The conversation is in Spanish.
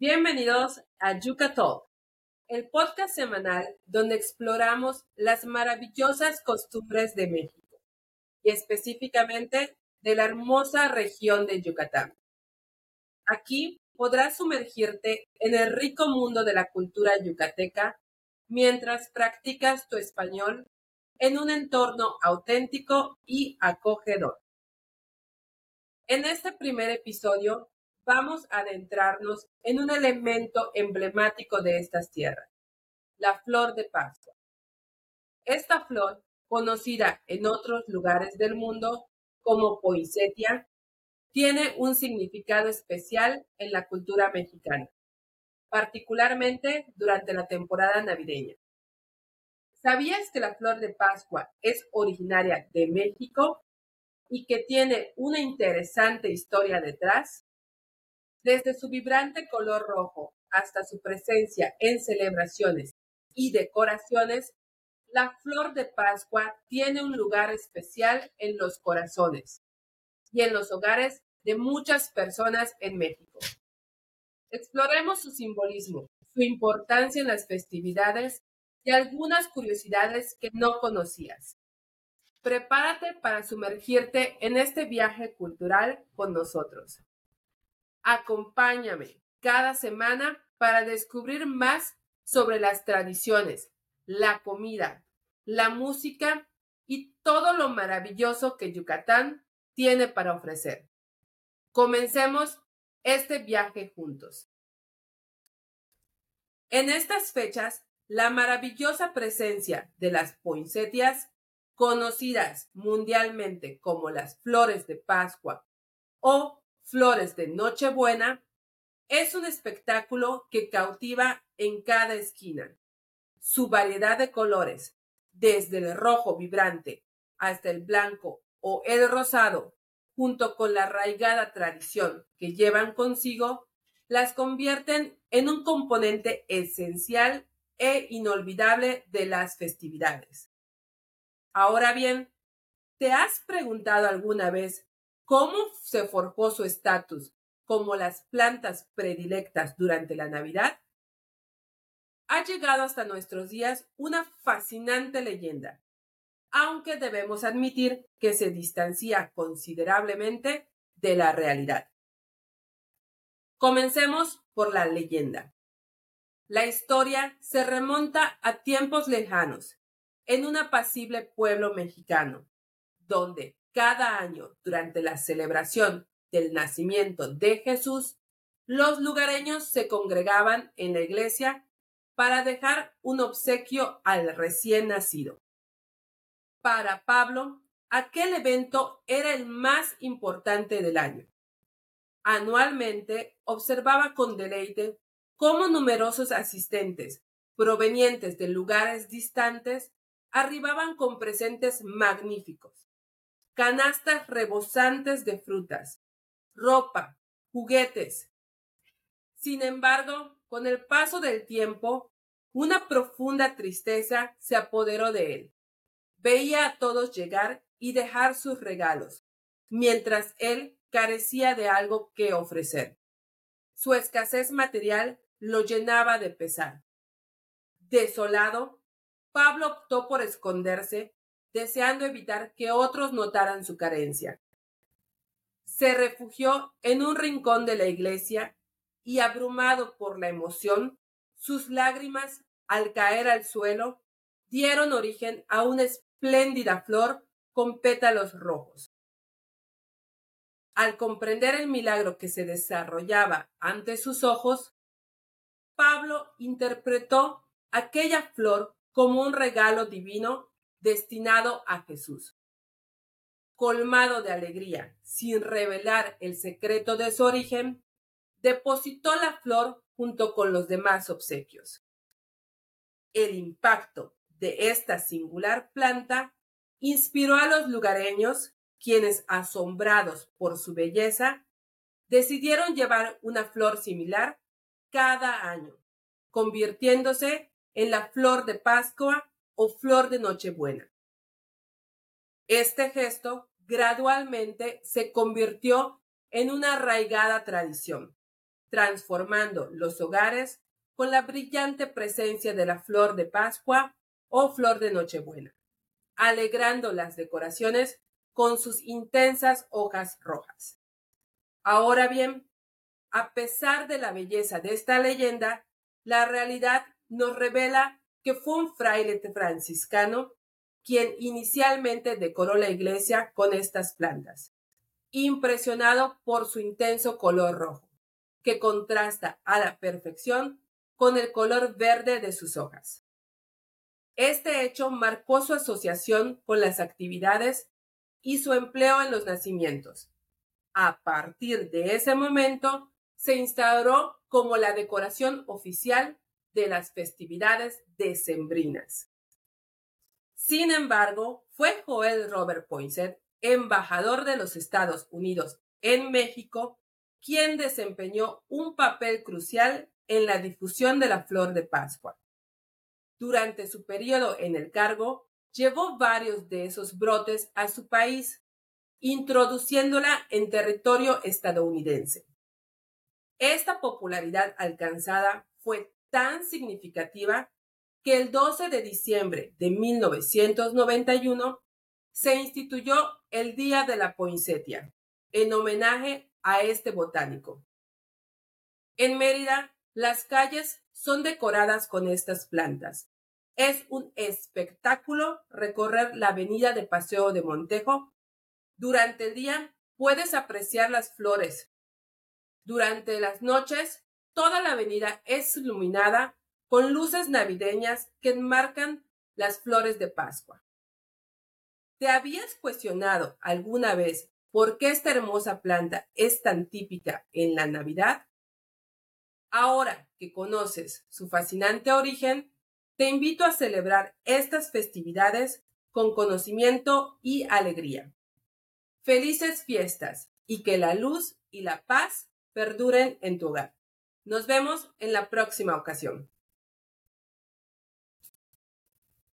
Bienvenidos a Yuca el podcast semanal donde exploramos las maravillosas costumbres de México y específicamente de la hermosa región de Yucatán. Aquí podrás sumergirte en el rico mundo de la cultura yucateca mientras practicas tu español en un entorno auténtico y acogedor. En este primer episodio vamos a adentrarnos en un elemento emblemático de estas tierras, la flor de Pascua. Esta flor, conocida en otros lugares del mundo como poinsettia, tiene un significado especial en la cultura mexicana, particularmente durante la temporada navideña. ¿Sabías que la flor de Pascua es originaria de México y que tiene una interesante historia detrás? Desde su vibrante color rojo hasta su presencia en celebraciones y decoraciones, la flor de Pascua tiene un lugar especial en los corazones y en los hogares de muchas personas en México. Exploremos su simbolismo, su importancia en las festividades y algunas curiosidades que no conocías. Prepárate para sumergirte en este viaje cultural con nosotros. Acompáñame cada semana para descubrir más sobre las tradiciones, la comida, la música y todo lo maravilloso que Yucatán tiene para ofrecer. Comencemos este viaje juntos. En estas fechas, la maravillosa presencia de las poinsettias, conocidas mundialmente como las flores de Pascua o Flores de Nochebuena es un espectáculo que cautiva en cada esquina. Su variedad de colores, desde el rojo vibrante hasta el blanco o el rosado, junto con la arraigada tradición que llevan consigo, las convierten en un componente esencial e inolvidable de las festividades. Ahora bien, ¿te has preguntado alguna vez cómo se forjó su estatus como las plantas predilectas durante la Navidad, ha llegado hasta nuestros días una fascinante leyenda, aunque debemos admitir que se distancia considerablemente de la realidad. Comencemos por la leyenda. La historia se remonta a tiempos lejanos, en un apacible pueblo mexicano, donde cada año, durante la celebración del nacimiento de Jesús, los lugareños se congregaban en la iglesia para dejar un obsequio al recién nacido. Para Pablo, aquel evento era el más importante del año. Anualmente observaba con deleite cómo numerosos asistentes, provenientes de lugares distantes, arribaban con presentes magníficos canastas rebosantes de frutas, ropa, juguetes. Sin embargo, con el paso del tiempo, una profunda tristeza se apoderó de él. Veía a todos llegar y dejar sus regalos, mientras él carecía de algo que ofrecer. Su escasez material lo llenaba de pesar. Desolado, Pablo optó por esconderse deseando evitar que otros notaran su carencia. Se refugió en un rincón de la iglesia y, abrumado por la emoción, sus lágrimas, al caer al suelo, dieron origen a una espléndida flor con pétalos rojos. Al comprender el milagro que se desarrollaba ante sus ojos, Pablo interpretó aquella flor como un regalo divino destinado a Jesús. Colmado de alegría, sin revelar el secreto de su origen, depositó la flor junto con los demás obsequios. El impacto de esta singular planta inspiró a los lugareños, quienes, asombrados por su belleza, decidieron llevar una flor similar cada año, convirtiéndose en la flor de Pascua o flor de Nochebuena. Este gesto gradualmente se convirtió en una arraigada tradición, transformando los hogares con la brillante presencia de la flor de Pascua o flor de Nochebuena, alegrando las decoraciones con sus intensas hojas rojas. Ahora bien, a pesar de la belleza de esta leyenda, la realidad nos revela que fue un fraile franciscano quien inicialmente decoró la iglesia con estas plantas, impresionado por su intenso color rojo, que contrasta a la perfección con el color verde de sus hojas. Este hecho marcó su asociación con las actividades y su empleo en los nacimientos. A partir de ese momento, se instauró como la decoración oficial de las festividades decembrinas. Sin embargo, fue Joel Robert Poinsett, embajador de los Estados Unidos en México, quien desempeñó un papel crucial en la difusión de la flor de Pascua. Durante su periodo en el cargo, llevó varios de esos brotes a su país, introduciéndola en territorio estadounidense. Esta popularidad alcanzada fue tan significativa que el 12 de diciembre de 1991 se instituyó el Día de la Poinsettia, en homenaje a este botánico. En Mérida, las calles son decoradas con estas plantas. Es un espectáculo recorrer la avenida de Paseo de Montejo. Durante el día puedes apreciar las flores. Durante las noches, toda la avenida es iluminada con luces navideñas que enmarcan las flores de Pascua. ¿Te habías cuestionado alguna vez por qué esta hermosa planta es tan típica en la Navidad? Ahora que conoces su fascinante origen, te invito a celebrar estas festividades con conocimiento y alegría. Felices fiestas y que la luz y la paz perduren en tu hogar. Nos vemos en la próxima ocasión.